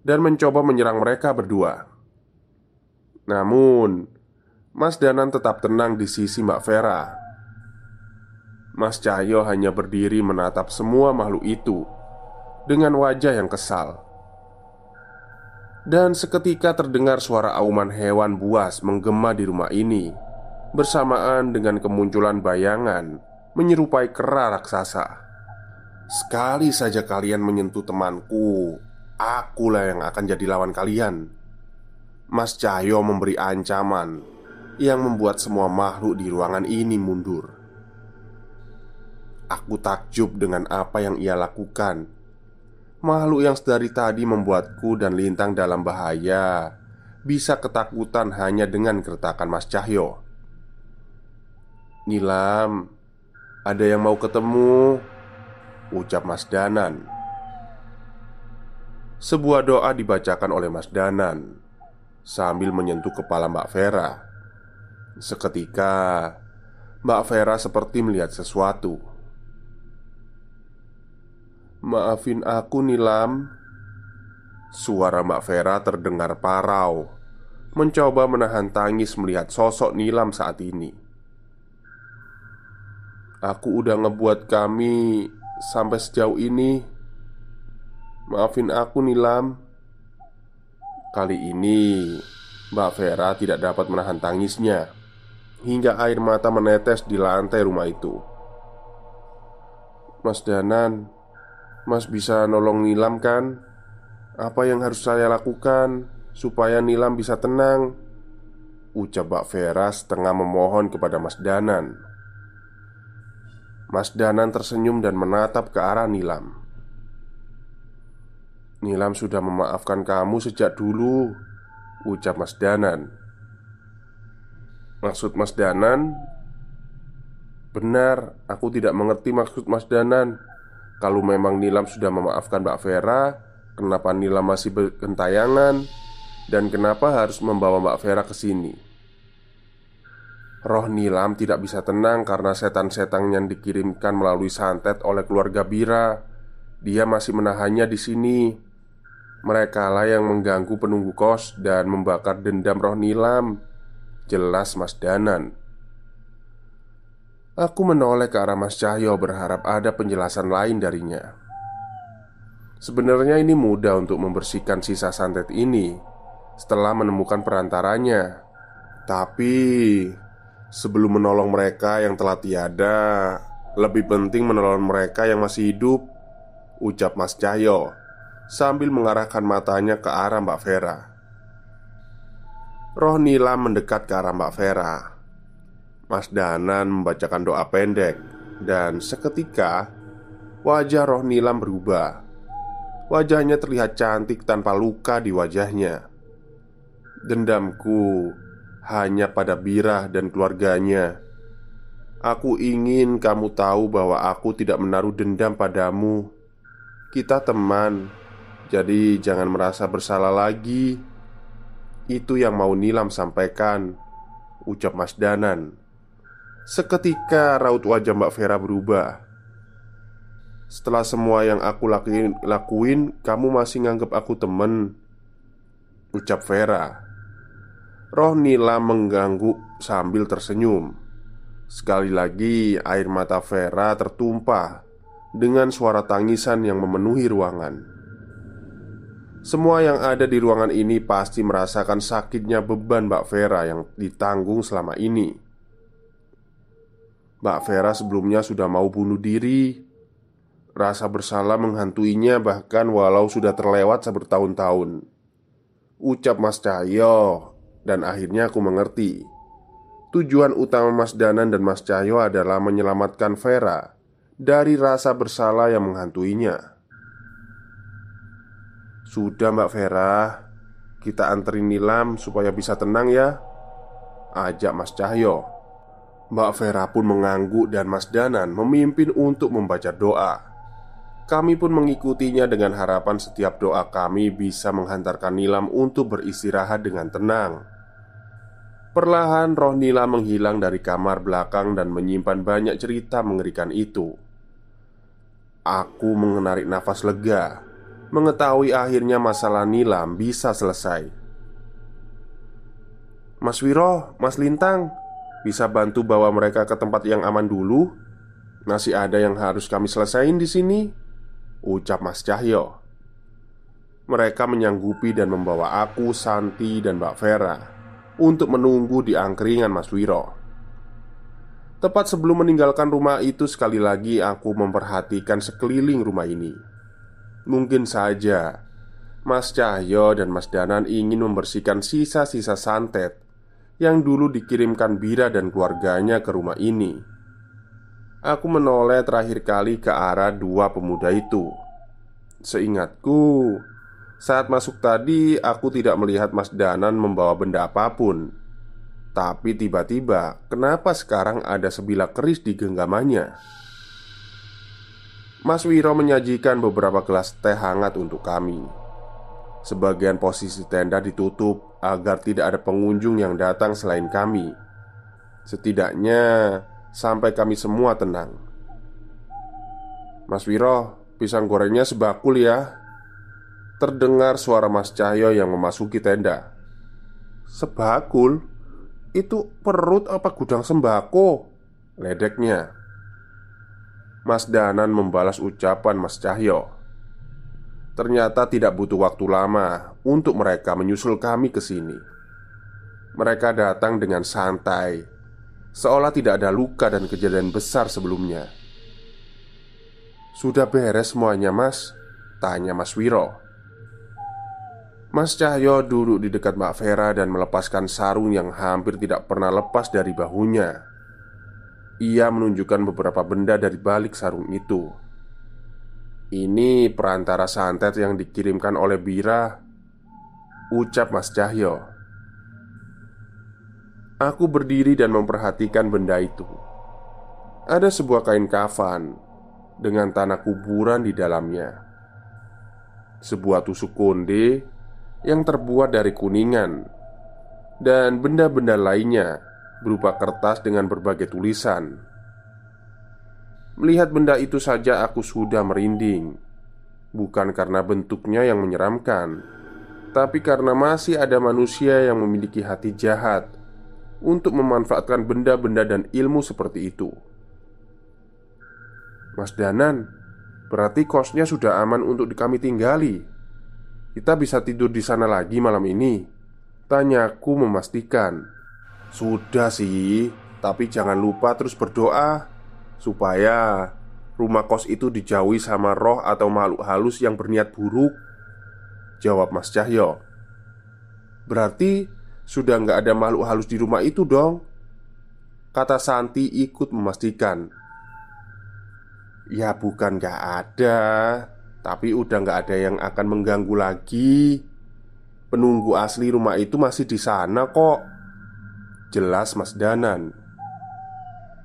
Dan mencoba menyerang mereka berdua. Namun Mas Danan tetap tenang di sisi Mbak Vera. Mas Cahyo hanya berdiri menatap semua makhluk itu Dengan wajah yang kesal. Dan seketika terdengar suara auman hewan buas menggema di rumah ini Bersamaan dengan kemunculan bayangan Menyerupai kera raksasa. Sekali saja kalian menyentuh temanku Akulah yang akan jadi lawan kalian. Mas Cahyo memberi ancaman Yang membuat semua makhluk di ruangan ini mundur. Aku takjub dengan apa yang ia lakukan. Makhluk yang sedari tadi membuatku dan Lintang dalam bahaya Bisa ketakutan hanya dengan keretakan Mas Cahyo. Nilam Ada yang mau ketemu Ucap Mas Danan. Sebuah doa dibacakan oleh Mas Danan Sambil menyentuh kepala Mbak Vera. Seketika Mbak Vera seperti melihat sesuatu. Maafin aku Nilam Suara Mbak Vera terdengar parau. Mencoba menahan tangis melihat sosok Nilam saat ini Aku udah ngebuat kami sampai sejauh ini Maafin aku Nilam Kali ini Mbak Vera tidak dapat menahan tangisnya Hingga air mata menetes di lantai rumah itu Mas Danan Mas bisa nolong Nilam kan? Apa yang harus saya lakukan supaya Nilam bisa tenang? Ucap Mbak Vera setengah memohon kepada Mas Danan Mas Danan tersenyum dan menatap ke arah Nilam. Nilam sudah memaafkan kamu sejak dulu Ucap Mas Danan. Maksud Mas Danan? Benar, aku tidak mengerti maksud Mas Danan. Kalau memang Nilam sudah memaafkan Mbak Vera Kenapa Nilam masih bergentayangan? Dan kenapa harus membawa Mbak Vera ke sini Roh Nilam tidak bisa tenang karena setan-setan yang dikirimkan melalui santet oleh keluarga Bira. Dia masih menahannya di sini. Mereka lah yang mengganggu penunggu kos dan membakar dendam roh Nilam. Jelas Mas Danan. Aku menoleh ke arah Mas Cahyo berharap ada penjelasan lain darinya. Sebenarnya ini mudah untuk membersihkan sisa santet ini Setelah menemukan perantaranya. Tapi Sebelum menolong mereka yang telah tiada. Lebih penting menolong mereka yang masih hidup Ucap Mas Cahyo Sambil mengarahkan matanya ke arah Mbak Vera. Roh Nila mendekat ke arah Mbak Vera. Mas Danan membacakan doa pendek Dan seketika Wajah roh Nilam berubah. Wajahnya terlihat cantik tanpa luka di wajahnya. Dendamku hanya pada Birah dan keluarganya. Aku ingin kamu tahu bahwa aku tidak menaruh dendam padamu. Kita teman Jadi jangan merasa bersalah lagi. Itu yang mau Nilam sampaikan Ucap Mas Danan. Seketika raut wajah Mbak Vera berubah. Setelah semua yang aku lakuin, lakuin Kamu masih nganggep aku temen Ucap Vera Roh Nila mengganggu sambil tersenyum. Sekali lagi air mata Vera tertumpah Dengan suara tangisan yang memenuhi ruangan. Semua yang ada di ruangan ini pasti merasakan sakitnya beban Mbak Vera yang ditanggung selama ini. Mbak Vera sebelumnya sudah mau bunuh diri. Rasa bersalah menghantuinya bahkan walau sudah terlewat sebertahun-tahun. Ucap Mas Cahyo Dan akhirnya aku mengerti Tujuan utama Mas Danan dan Mas Cahyo adalah menyelamatkan Vera dari rasa bersalah yang menghantuinya. Sudah, Mbak Vera, kita anterin Nilam supaya bisa tenang ya. Ajak Mas Cahyo. Mbak Vera pun mengangguk dan Mas Danan memimpin untuk membaca doa. Kami pun mengikutinya dengan harapan setiap doa kami bisa menghantarkan Nilam untuk beristirahat dengan tenang. Perlahan roh Nilam menghilang dari kamar belakang dan menyimpan banyak cerita mengerikan itu. Aku mengenarik nafas lega, mengetahui akhirnya masalah Nilam bisa selesai. Mas Wiro, Mas Lintang, bisa bantu bawa mereka ke tempat yang aman dulu? Masih ada yang harus kami selesaiin di sini. Ucap Mas Cahyo Mereka menyanggupi dan membawa aku, Santi, dan Mbak Vera Untuk menunggu di angkringan Mas Wiro. Tepat sebelum meninggalkan rumah itu sekali lagi aku memperhatikan sekeliling rumah ini. Mungkin saja Mas Cahyo dan Mas Danan ingin membersihkan sisa-sisa santet Yang dulu dikirimkan Bira dan keluarganya ke rumah ini. Aku menoleh terakhir kali ke arah dua pemuda itu. Seingatku, saat masuk tadi aku tidak melihat Mas Danan membawa benda apa pun. Tapi tiba-tiba, kenapa sekarang ada sebilah keris di genggamannya? Mas Wiro menyajikan beberapa gelas teh hangat untuk kami. Sebagian posisi tenda ditutup agar tidak ada pengunjung yang datang selain kami. Setidaknya, Sampai kami semua tenang Mas Wiro, pisang gorengnya sebakul ya Terdengar suara Mas Cahyo yang memasuki tenda Sebakul? Itu perut apa gudang sembako? Ledeknya Mas Danan membalas ucapan Mas Cahyo Ternyata tidak butuh waktu lama untuk mereka menyusul kami ke sini. Mereka datang dengan santai, Seolah tidak ada luka dan kejadian besar sebelumnya Sudah beres semuanya mas? Tanya Mas Wiro Mas Cahyo duduk di dekat Mbak Vera dan melepaskan sarung yang hampir tidak pernah lepas dari bahunya Ia menunjukkan beberapa benda dari balik sarung itu Ini perantara santet yang dikirimkan oleh Bira Ucap Mas Cahyo Aku berdiri dan memperhatikan benda itu. Ada sebuah kain kafan dengan tanah kuburan di dalamnya. Sebuah tusuk konde yang terbuat dari kuningan dan benda-benda lainnya berupa kertas dengan berbagai tulisan. Melihat benda itu saja aku sudah merinding. Bukan karena bentuknya yang menyeramkan, tapi karena masih ada manusia yang memiliki hati jahat untuk memanfaatkan benda-benda dan ilmu seperti itu. Mas Danan, berarti kosnya sudah aman untuk kami tinggali. Kita bisa tidur di sana lagi malam ini. Tanyaku memastikan. Sudah sih, tapi jangan lupa terus berdoa supaya rumah kos itu dijauhi sama roh atau makhluk halus yang berniat buruk. Jawab Mas Cahyo. Berarti sudah nggak ada makhluk halus di rumah itu dong Kata Santi ikut memastikan Ya bukan nggak ada Tapi udah nggak ada yang akan mengganggu lagi Penunggu asli rumah itu masih di sana kok Jelas Mas Danan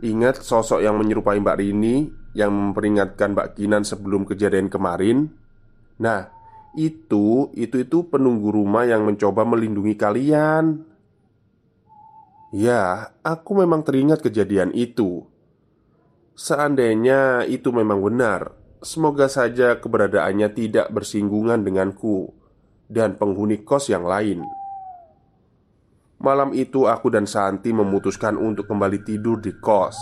Ingat sosok yang menyerupai Mbak Rini Yang memperingatkan Mbak Kinan sebelum kejadian kemarin Nah itu, itu itu penunggu rumah yang mencoba melindungi kalian. Ya, aku memang teringat kejadian itu. Seandainya itu memang benar, semoga saja keberadaannya tidak bersinggungan denganku dan penghuni kos yang lain. Malam itu aku dan Santi memutuskan untuk kembali tidur di kos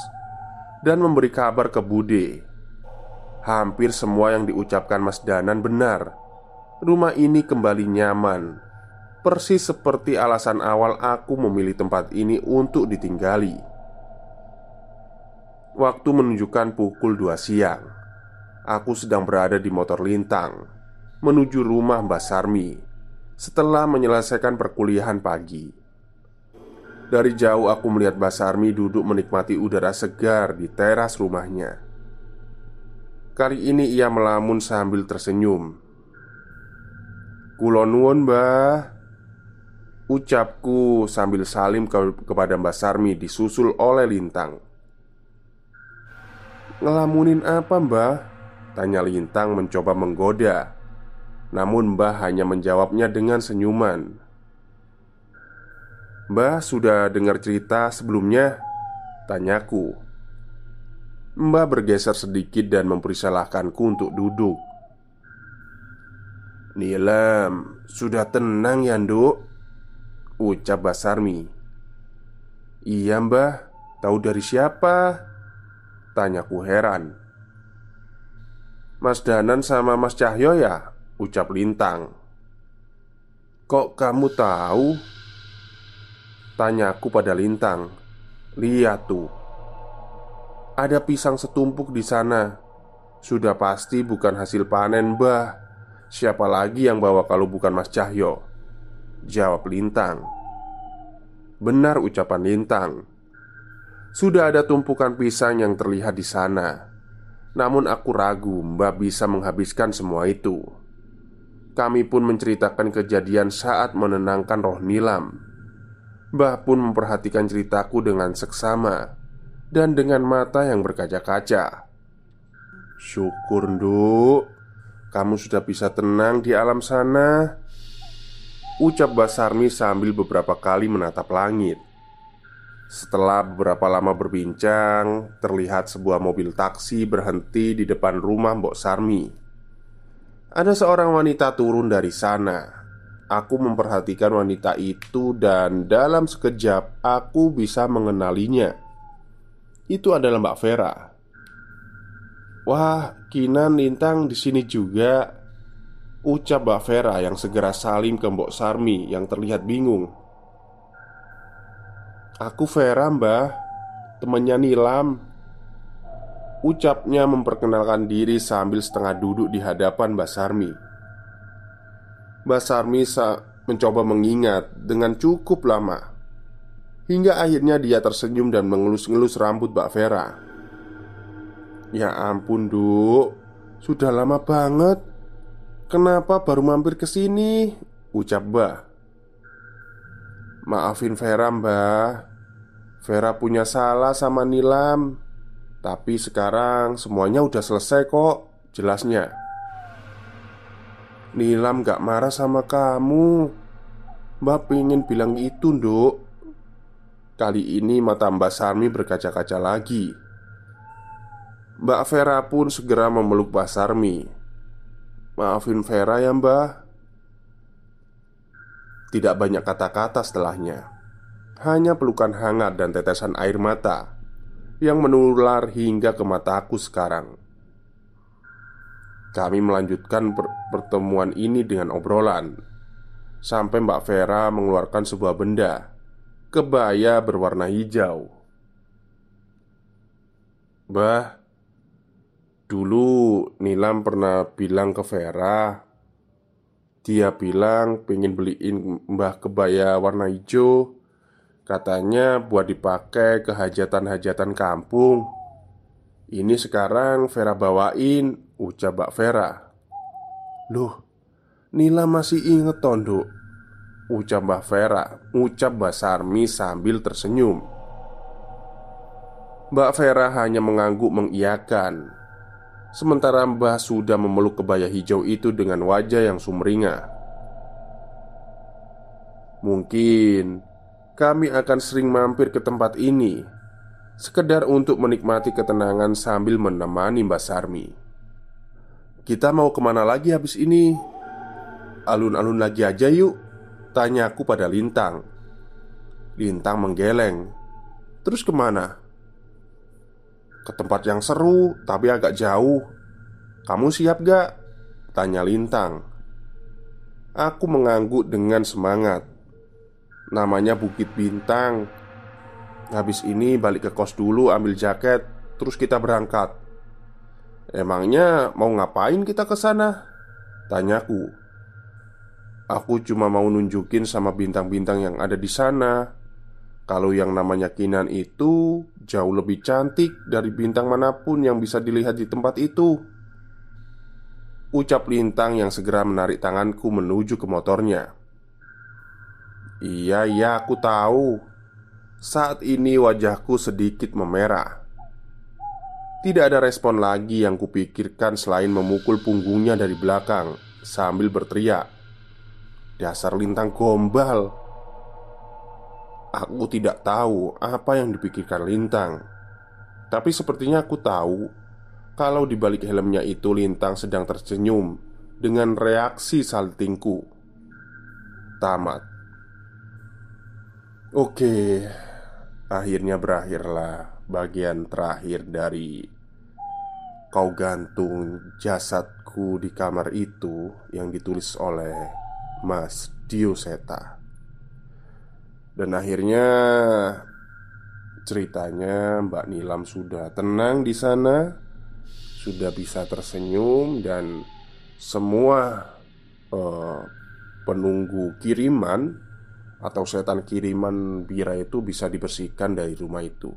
dan memberi kabar ke Bude. Hampir semua yang diucapkan Mas Danan benar rumah ini kembali nyaman Persis seperti alasan awal aku memilih tempat ini untuk ditinggali Waktu menunjukkan pukul 2 siang Aku sedang berada di motor lintang Menuju rumah Mbak Sarmi Setelah menyelesaikan perkuliahan pagi. Dari jauh aku melihat Mbak Sarmi duduk menikmati udara segar di teras rumahnya. Kali ini ia melamun sambil tersenyum. Kulonwon mbah Ucapku sambil salim ke kepada Mbak Sarmi disusul oleh Lintang. Ngelamunin apa mbah? Tanya Lintang mencoba menggoda. Namun mbah hanya menjawabnya dengan senyuman. Mbah sudah dengar cerita sebelumnya? Tanyaku. Mbah bergeser sedikit dan mempersilahkanku untuk duduk. Nilam, sudah tenang ya nduk? Ucap Basarmi. Iya mbah, tahu dari siapa? Tanyaku heran Mas Danan sama Mas Cahyo ya? Ucap Lintang Kok kamu tahu? Tanyaku pada Lintang Lihat tuh ada pisang setumpuk di sana. Sudah pasti bukan hasil panen, Mbah. Siapa lagi yang bawa kalau bukan Mas Cahyo? Jawab Lintang. Benar ucapan Lintang. Sudah ada tumpukan pisang yang terlihat di sana. Namun aku ragu Mbah bisa menghabiskan semua itu. Kami pun menceritakan kejadian saat menenangkan roh Nilam. Mbah pun memperhatikan ceritaku dengan seksama dan dengan mata yang berkaca-kaca. Syukur, Nduk, kamu sudah bisa tenang di alam sana. Ucap Basarmi sambil beberapa kali menatap langit. Setelah beberapa lama berbincang, terlihat sebuah mobil taksi berhenti di depan rumah Mbok Sarmi. Ada seorang wanita turun dari sana. Aku memperhatikan wanita itu, dan dalam sekejap aku bisa mengenalinya itu adalah Mbak Vera. Wah, Kinan Lintang di sini juga. Ucap Mbak Vera yang segera salim ke Mbok Sarmi yang terlihat bingung. Aku Vera, Mbah. Temannya Nilam. Ucapnya memperkenalkan diri sambil setengah duduk di hadapan Mbak Sarmi. Mbak Sarmi mencoba mengingat dengan cukup lama Hingga akhirnya dia tersenyum dan mengelus-ngelus rambut Mbak Vera Ya ampun duk Sudah lama banget Kenapa baru mampir ke sini? Ucap Mbak Maafin Vera mbah Vera punya salah sama Nilam. Tapi sekarang semuanya udah selesai kok Jelasnya. Nilam gak marah sama kamu. Mbak pengen bilang itu nduk. Kali ini mata Mbak Sarmi berkaca-kaca lagi. Mbak Vera pun segera memeluk Mbak Sarmi. Maafin Vera ya mbak. Tidak banyak kata-kata setelahnya Hanya pelukan hangat dan tetesan air mata Yang menular hingga ke mataku sekarang Kami melanjutkan pertemuan ini dengan obrolan Sampai Mbak Vera mengeluarkan sebuah benda kebaya berwarna hijau. Bah, dulu Nilam pernah bilang ke Vera Dia bilang pengen beliin mbah kebaya warna hijau Katanya buat dipakai ke hajatan-hajatan kampung. Ini sekarang Vera bawain Ucap Mbak Vera. Loh, Nila masih inget tondok Ucap Mbah Vera Ucap Mbah Sarmi sambil tersenyum. Mbak Vera hanya mengangguk mengiyakan. Sementara Mbah sudah memeluk kebaya hijau itu dengan wajah yang sumringah. Mungkin kami akan sering mampir ke tempat ini Sekedar untuk menikmati ketenangan sambil menemani Mbak Sarmi Kita mau ke mana lagi habis ini? Alun-alun lagi aja yuk Tanyaku pada Lintang Lintang menggeleng Terus ke mana? Ke tempat yang seru tapi agak jauh Kamu siap gak? Tanya Lintang Aku mengangguk dengan semangat Namanya Bukit Bintang. Habis ini balik ke kos dulu ambil jaket Terus kita berangkat. Emangnya mau ngapain kita ke sana? Tanyaku Aku cuma mau nunjukin sama bintang-bintang yang ada di sana. Kalau yang namanya Kinan itu jauh lebih cantik dari bintang mana pun yang bisa dilihat di tempat itu. Ucap Lintang yang segera menarik tanganku menuju ke motornya Iya, iya, aku tahu. Saat ini wajahku sedikit memerah. Tidak ada respon lagi yang kupikirkan selain memukul punggungnya dari belakang Sambil berteriak. Dasar lintang gombal. Aku tidak tahu apa yang dipikirkan Lintang. Tapi sepertinya aku tahu kalau di balik helmnya itu Lintang sedang tersenyum dengan reaksi saltingku. Tamat. Oke, akhirnya berakhirlah bagian terakhir dari kau gantung jasadku di kamar itu yang ditulis oleh Mas Dioseta. Dan akhirnya ceritanya Mbak Nilam sudah tenang di sana sudah bisa tersenyum dan semua uh, penunggu kiriman atau setan kiriman bira itu bisa dibersihkan dari rumah itu.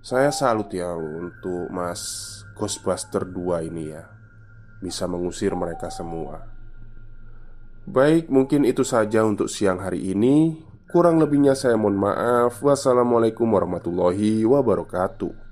Saya salut ya untuk Mas Ghostbuster 2 ini ya Bisa mengusir mereka semua. Baik, mungkin itu saja untuk siang hari ini. Kurang lebihnya saya mohon maaf. Wassalamualaikum warahmatullahi wabarakatuh